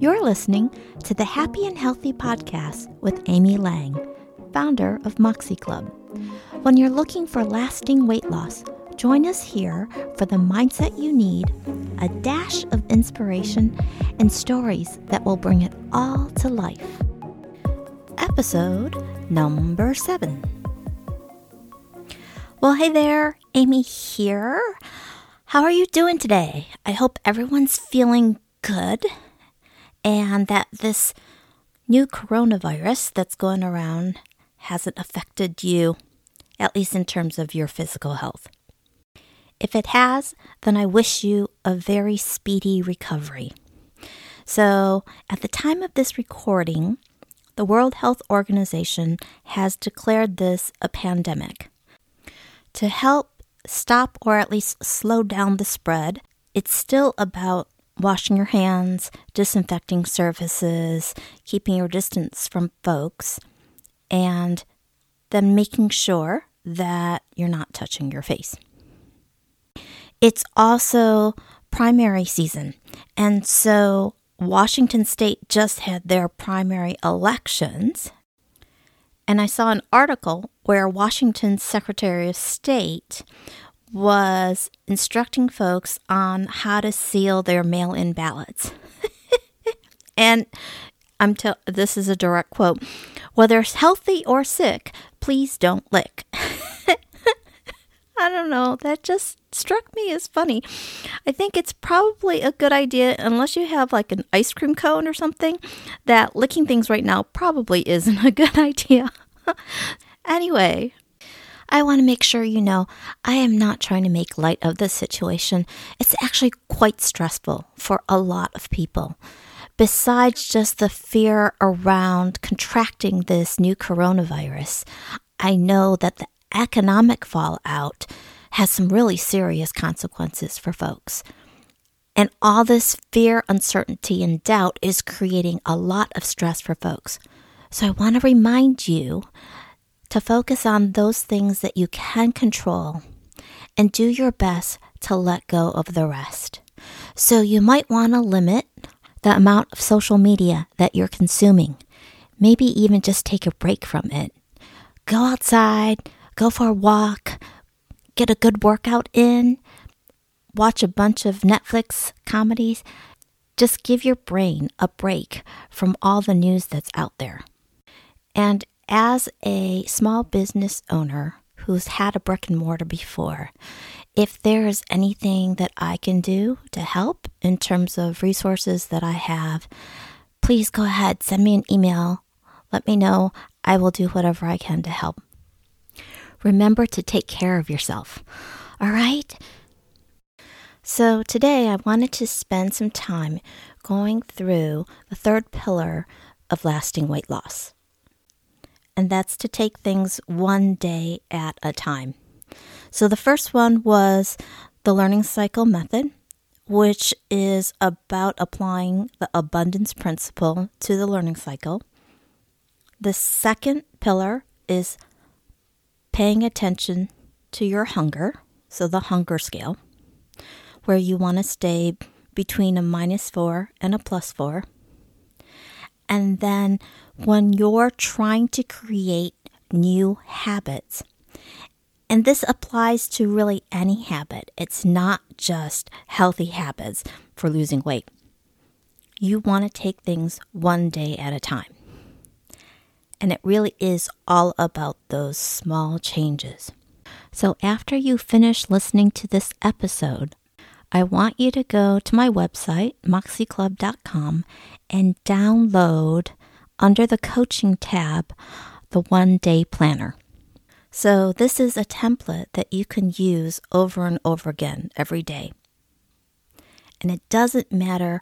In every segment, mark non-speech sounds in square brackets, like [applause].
You're listening to the Happy and Healthy Podcast with Amy Lang, founder of Moxie Club. When you're looking for lasting weight loss, join us here for the mindset you need, a dash of inspiration, and stories that will bring it all to life. Episode number seven. Well, hey there, Amy here. How are you doing today? I hope everyone's feeling good and that this new coronavirus that's going around hasn't affected you, at least in terms of your physical health. If it has, then I wish you a very speedy recovery. So, at the time of this recording, the World Health Organization has declared this a pandemic. To help stop or at least slow down the spread, it's still about washing your hands, disinfecting surfaces, keeping your distance from folks, and then making sure that you're not touching your face. It's also primary season, and so Washington State just had their primary elections. And I saw an article where Washington's Secretary of State was instructing folks on how to seal their mail in ballots. [laughs] and I'm tell this is a direct quote. Whether healthy or sick, please don't lick. [laughs] I don't know. That just struck me as funny. I think it's probably a good idea, unless you have like an ice cream cone or something, that licking things right now probably isn't a good [laughs] idea. anyway, I want to make sure you know I am not trying to make light of this situation. It's actually quite stressful for a lot of people. Besides just the fear around contracting this new coronavirus, I know that the economic fallout has some really serious consequences for folks. And all this fear, uncertainty, and doubt is creating a lot of stress for folks. So I want to remind you to focus on those things that you can control and do your best to let go of the rest. So you might want to limit the amount of social media that you're consuming. Maybe even just take a break from it. Go outside, go for a walk, get a good workout in, watch a bunch of Netflix comedies. Just give your brain a break from all the news that's out there. And as a small business owner who's had a brick and mortar before, if there's anything that I can do to help in terms of resources that I have, please go ahead, send me an email. Let me know. I will do whatever I can to help. Remember to take care of yourself. All right? So, today I wanted to spend some time going through the third pillar of lasting weight loss and that's to take things one day at a time. So the first one was the learning cycle method, which is about applying the abundance principle to the learning cycle. The second pillar is paying attention to your hunger, so the hunger scale, where you want to stay between a minus four and a plus four. And then when you're trying to create new habits, and this applies to really any habit, it's not just healthy habits for losing weight. You want to take things one day at a time. And it really is all about those small changes. So, after you finish listening to this episode, I want you to go to my website, moxieclub.com, and download under the coaching tab the one day planner. So, this is a template that you can use over and over again every day. And it doesn't matter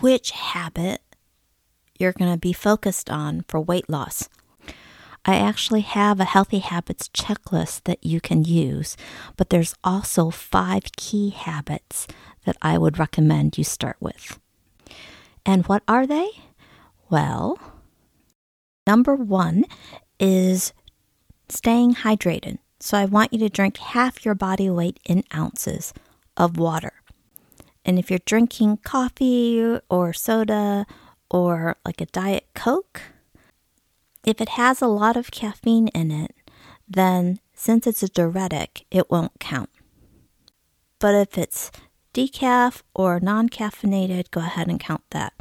which habit you're going to be focused on for weight loss. I actually have a healthy habits checklist that you can use, but there's also five key habits that I would recommend you start with. And what are they? Well, number one is staying hydrated. So I want you to drink half your body weight in ounces of water. And if you're drinking coffee or soda or like a Diet Coke, if it has a lot of caffeine in it, then since it's a diuretic, it won't count. But if it's decaf or non caffeinated, go ahead and count that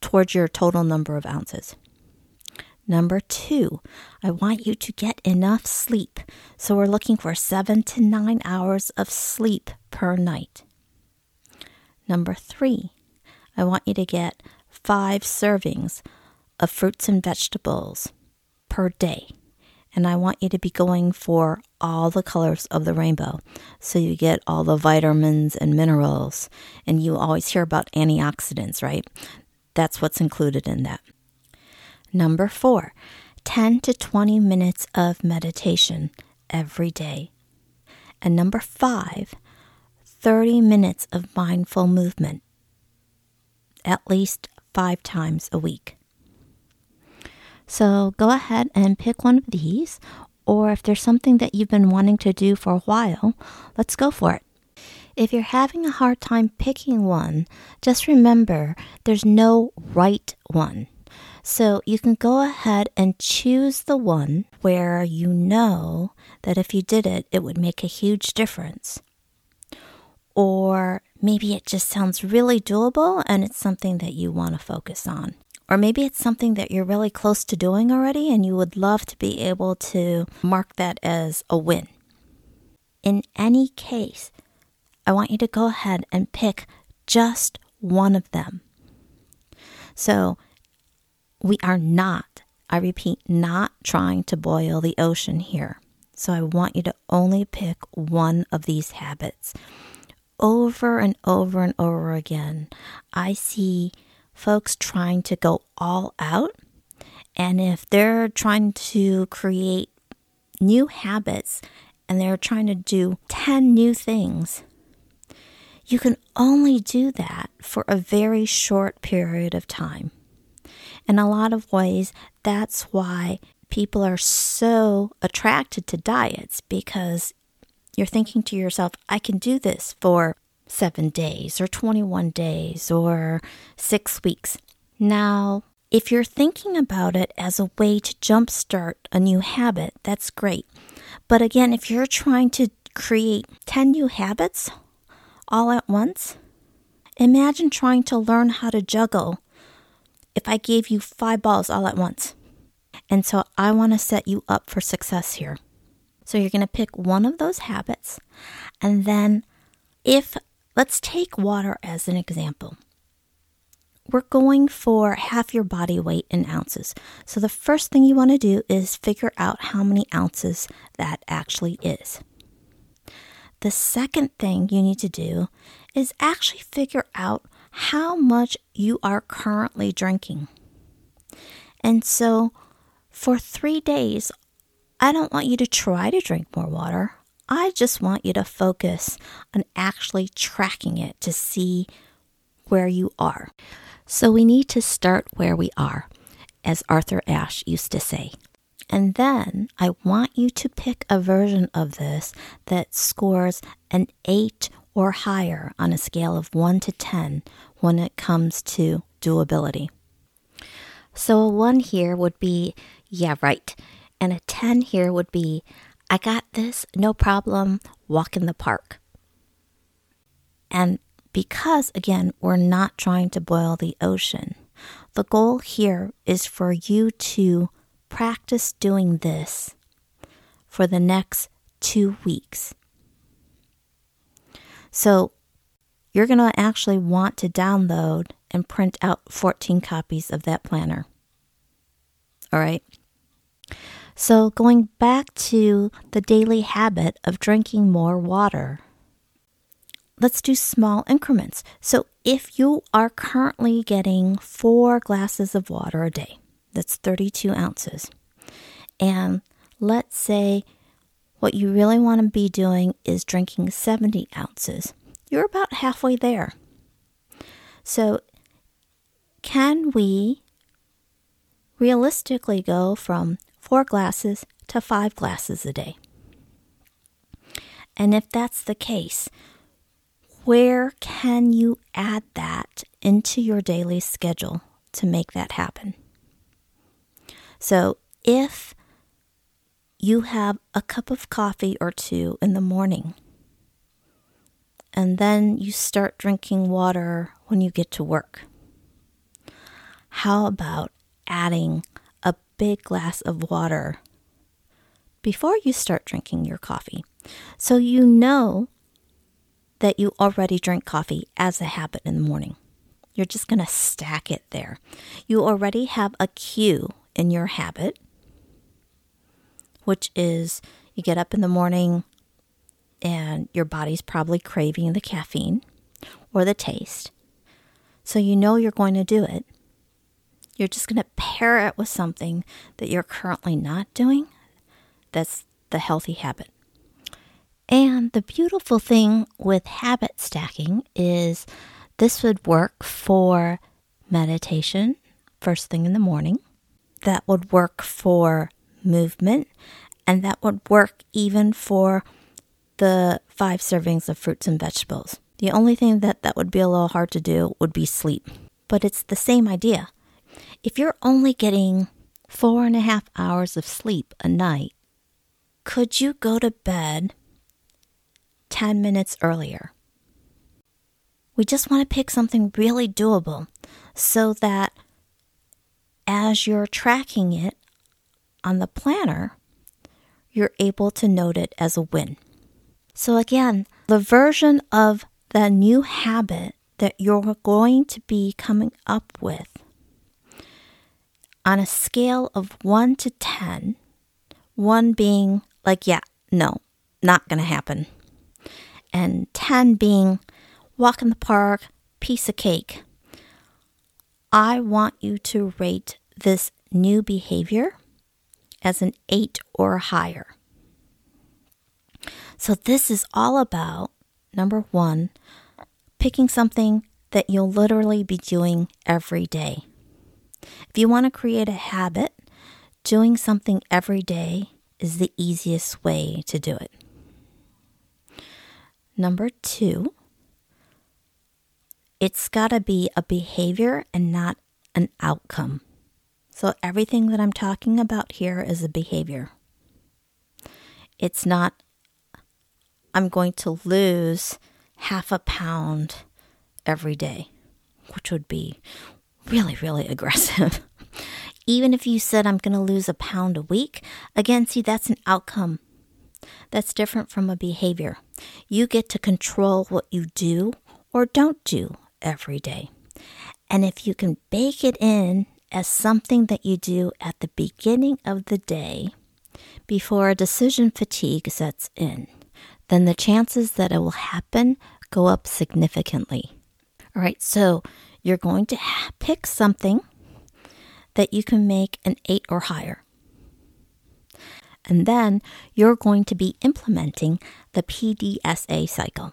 towards your total number of ounces. Number two, I want you to get enough sleep. So we're looking for seven to nine hours of sleep per night. Number three, I want you to get five servings of fruits and vegetables per day. And I want you to be going for all the colors of the rainbow. So you get all the vitamins and minerals. And you always hear about antioxidants, right? That's what's included in that. Number four, 10 to 20 minutes of meditation every day. And number five, 30 minutes of mindful movement at least five times a week. So go ahead and pick one of these, or if there's something that you've been wanting to do for a while, let's go for it. If you're having a hard time picking one, just remember there's no right one. So you can go ahead and choose the one where you know that if you did it, it would make a huge difference. Or maybe it just sounds really doable and it's something that you want to focus on. Or maybe it's something that you're really close to doing already and you would love to be able to mark that as a win. In any case, I want you to go ahead and pick just one of them. So we are not, I repeat, not trying to boil the ocean here. So I want you to only pick one of these habits. Over and over and over again, I see folks trying to go all out. And if they're trying to create new habits and they're trying to do 10 new things, you can only do that for a very short period of time. In a lot of ways, that's why people are so attracted to diets because you're thinking to yourself, I can do this for seven days or 21 days or six weeks. Now, if you're thinking about it as a way to jumpstart a new habit, that's great. But again, if you're trying to create 10 new habits all at once, imagine trying to learn how to juggle if I gave you five balls all at once. And so I want to set you up for success here. So you're going to pick one of those habits. And then, if let's take water as an example. We're going for half your body weight in ounces. So the first thing you want to do is figure out how many ounces that actually is. The second thing you need to do is actually figure out how much you are currently drinking. And so for three days, I don't want you to try to drink more water. I just want you to focus on actually tracking it to see where you are. So we need to start where we are, as Arthur Ashe used to say. And then I want you to pick a version of this that scores an 8 or higher on a scale of 1 to 10 when it comes to doability. So a 1 here would be, yeah, right. And a 10 here would be, I got this, no problem, walk in the park. And because, again, we're not trying to boil the ocean, the goal here is for you to practice doing this for the next two weeks. So you're going to actually want to download and print out 14 copies of that planner. All right. So, going back to the daily habit of drinking more water, let's do small increments. So, if you are currently getting four glasses of water a day, that's 32 ounces, and let's say what you really want to be doing is drinking 70 ounces. You're about halfway there. So, can we realistically go from four glasses to five glasses a day? And if that's the case, where can you add that into your daily schedule to make that happen? So, if you have a cup of coffee or two in the morning, and then you start drinking water when you get to work, how about adding a big glass of water before you start drinking your coffee? So you know that you already drink coffee as a habit in the morning. You're just going to stack it there. You already have a cue in your habit, which is you get up in the morning and your body's probably craving the caffeine or the taste. So you know you're going to do it. You're just going to pair it with something that you're currently not doing. That's the healthy habit. And the beautiful thing with habit stacking is this would work for meditation first thing in the morning. That would work for movement. And that would work even for the five servings of fruits and vegetables. The only thing that that would be a little hard to do would be sleep. But it's the same idea. If you're only getting four and a half hours of sleep a night, could you go to bed 10 minutes earlier. We just want to pick something really doable so that as you're tracking it on the planner, you're able to note it as a win. So, again, the version of the new habit that you're going to be coming up with on a scale of 1 to 10, 1 being like, yeah, no, not going to happen and 10 being walk in the park, piece of cake. I want you to rate this new behavior as an 8 or higher. So, this is all about number one, picking something that you'll literally be doing every day. If you want to create a habit, doing something every day is the easiest way to do it. Number two, it's got to be a behavior and not an outcome. So, everything that I'm talking about here is a behavior. It's not, I'm going to lose half a pound every day, which would be really, really [laughs] aggressive. Even if you said, I'm going to lose a pound a week, again, see, that's an outcome. That's different from a behavior. You get to control what you do or don't do every day. And if you can bake it in as something that you do at the beginning of the day before decision fatigue sets in, then the chances that it will happen go up significantly. All right, so you're going to pick something that you can make an eight or higher. And then you're going to be implementing the PDSA cycle.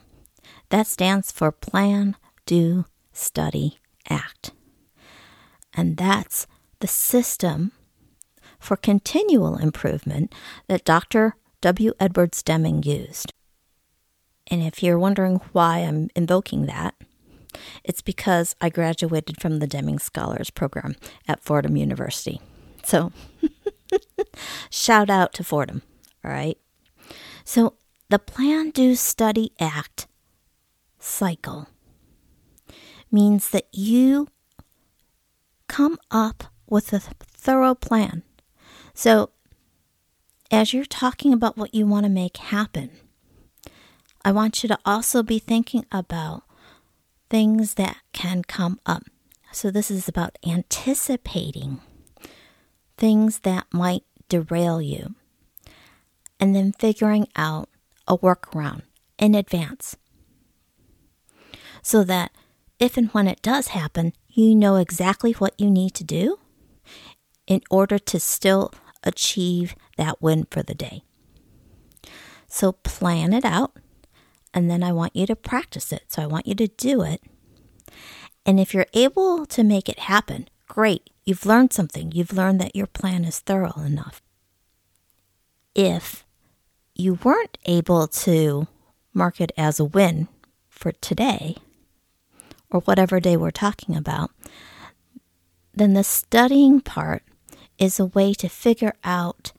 That stands for Plan, Do, Study, Act. And that's the system for continual improvement that Dr. W. Edwards Deming used. And if you're wondering why I'm invoking that, it's because I graduated from the Deming Scholars Program at Fordham University. So, [laughs] shout out to Fordham, all right? So, the Plan, Do, Study, Act cycle means that you come up with a thorough plan. So, as you're talking about what you want to make happen, I want you to also be thinking about things that can come up. So, this is about anticipating things that might derail you and then figuring out a workaround in advance so that if and when it does happen, you know exactly what you need to do in order to still achieve that win for the day. So plan it out, and then I want you to practice it. So I want you to do it. And if you're able to make it happen, great. You've learned something. You've learned that your plan is thorough enough. If you weren't able to mark it as a win for today, or whatever day we're talking about, then the studying part is a way to figure out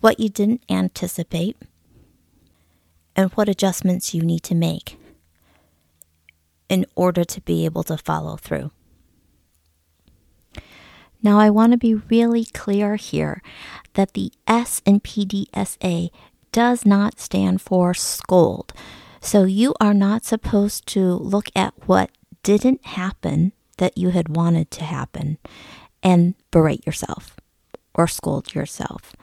what you didn't anticipate and what adjustments you need to make in order to be able to follow through. Now, I want to be really clear here that the S in PDSA does not stand for scold. So you are not supposed to look at what didn't happen that you had wanted to happen and berate yourself or scold yourself.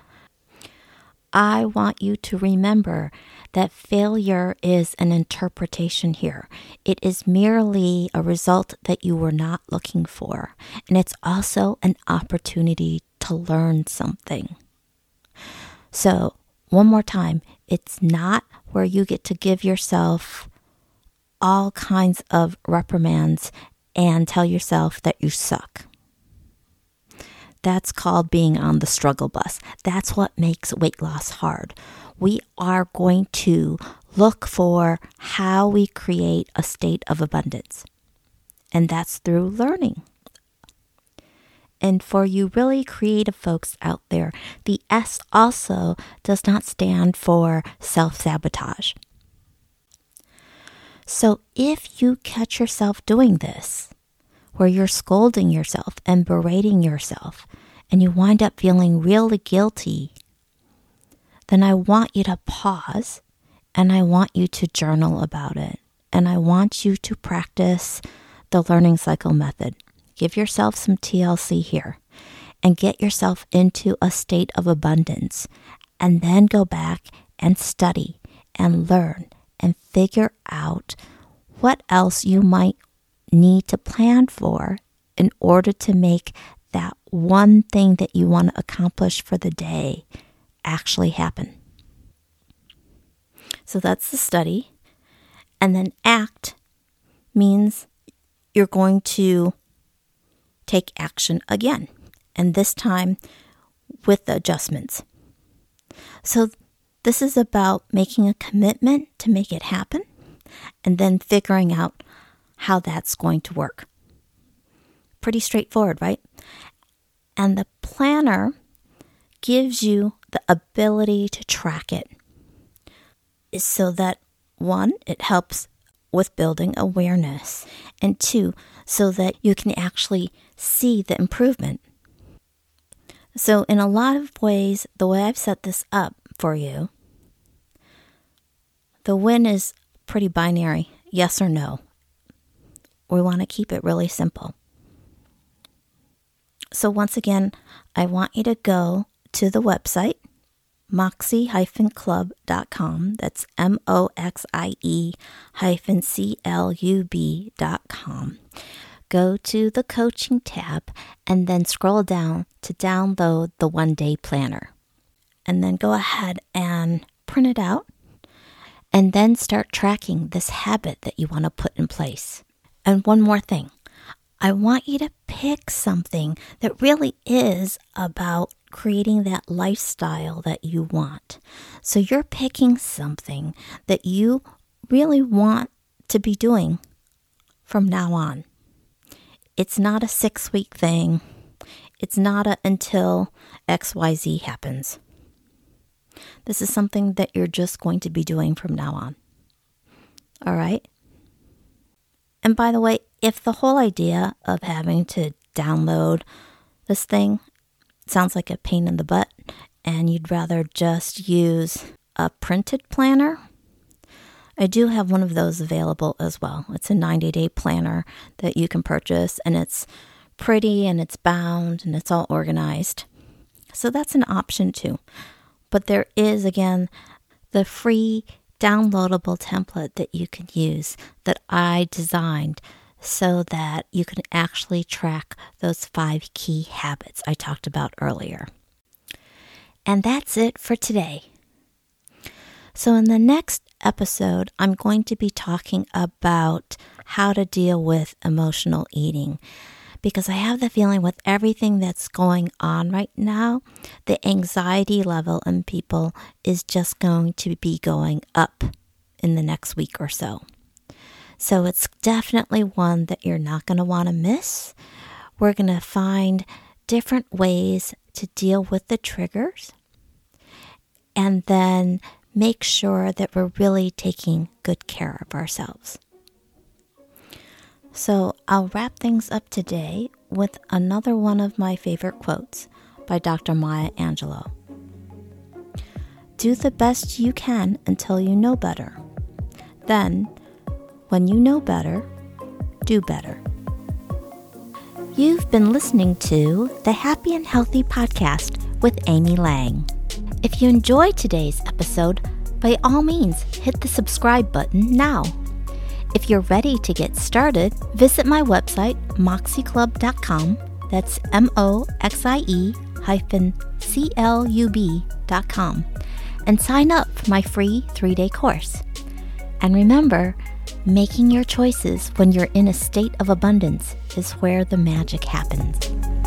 I want you to remember that failure is an interpretation here. It is merely a result that you were not looking for, and it's also an opportunity to learn something. So, one more time, it's not where you get to give yourself all kinds of reprimands and tell yourself that you suck. That's called being on the struggle bus. That's what makes weight loss hard. We are going to look for how we create a state of abundance. And that's through learning. And for you really creative folks out there, the S also does not stand for self sabotage. So if you catch yourself doing this, where you're scolding yourself and berating yourself, and you wind up feeling really guilty, then I want you to pause and I want you to journal about it. And I want you to practice the learning cycle method. Give yourself some TLC here and get yourself into a state of abundance. And then go back and study and learn and figure out what else you might need to plan for in order to make that one thing that you want to accomplish for the day actually happen. So that's the study. And then act means you're going to take action again, and this time with the adjustments. So this is about making a commitment to make it happen and then figuring out how that's going to work. Pretty straightforward, right? And the planner gives you the ability to track it so that one, it helps with building awareness, and two, so that you can actually see the improvement. So, in a lot of ways, the way I've set this up for you, the win is pretty binary yes or no. We want to keep it really simple. So, once again, I want you to go to the website, moxie-club.com. That's M O X I E hyphen C L U B.com. Go to the coaching tab and then scroll down to download the one day planner. And then go ahead and print it out and then start tracking this habit that you want to put in place. And one more thing I want you to pick something that really is about creating that lifestyle that you want. So you're picking something that you really want to be doing from now on. It's not a six week thing, it's not a until XYZ happens. This is something that you're just going to be doing from now on. All right? And by the way, if the whole idea of having to download this thing sounds like a pain in the butt and you'd rather just use a printed planner, I do have one of those available as well. It's a 90 day planner that you can purchase and it's pretty and it's bound and it's all organized. So that's an option too. But there is, again, the free downloadable template that you can use that I designed so that you can actually track those five key habits I talked about earlier. And that's it for today. So, in the next episode, I'm going to be talking about how to deal with emotional eating because I have the feeling with everything that's going on right now, the anxiety level in people is just going to be going up in the next week or so. So it's definitely one that you're not going to want to miss. We're going to find different ways to deal with the triggers and then make sure that we're really taking good care of ourselves. So I'll wrap things up today with another one of my favorite quotes by Dr. Maya Angelou. Do the best you can until you know better. Then, when you know better, do better. You've been listening to the Happy and Healthy Podcast with Amy Lang. If you enjoyed today's episode, by all means hit the subscribe button now. If you're ready to get started, visit my website, moxieclub.com. That's M O X I E hyphen C L U B.com and sign up for my free three day course. And remember, making your choices when you're in a state of abundance is where the magic happens.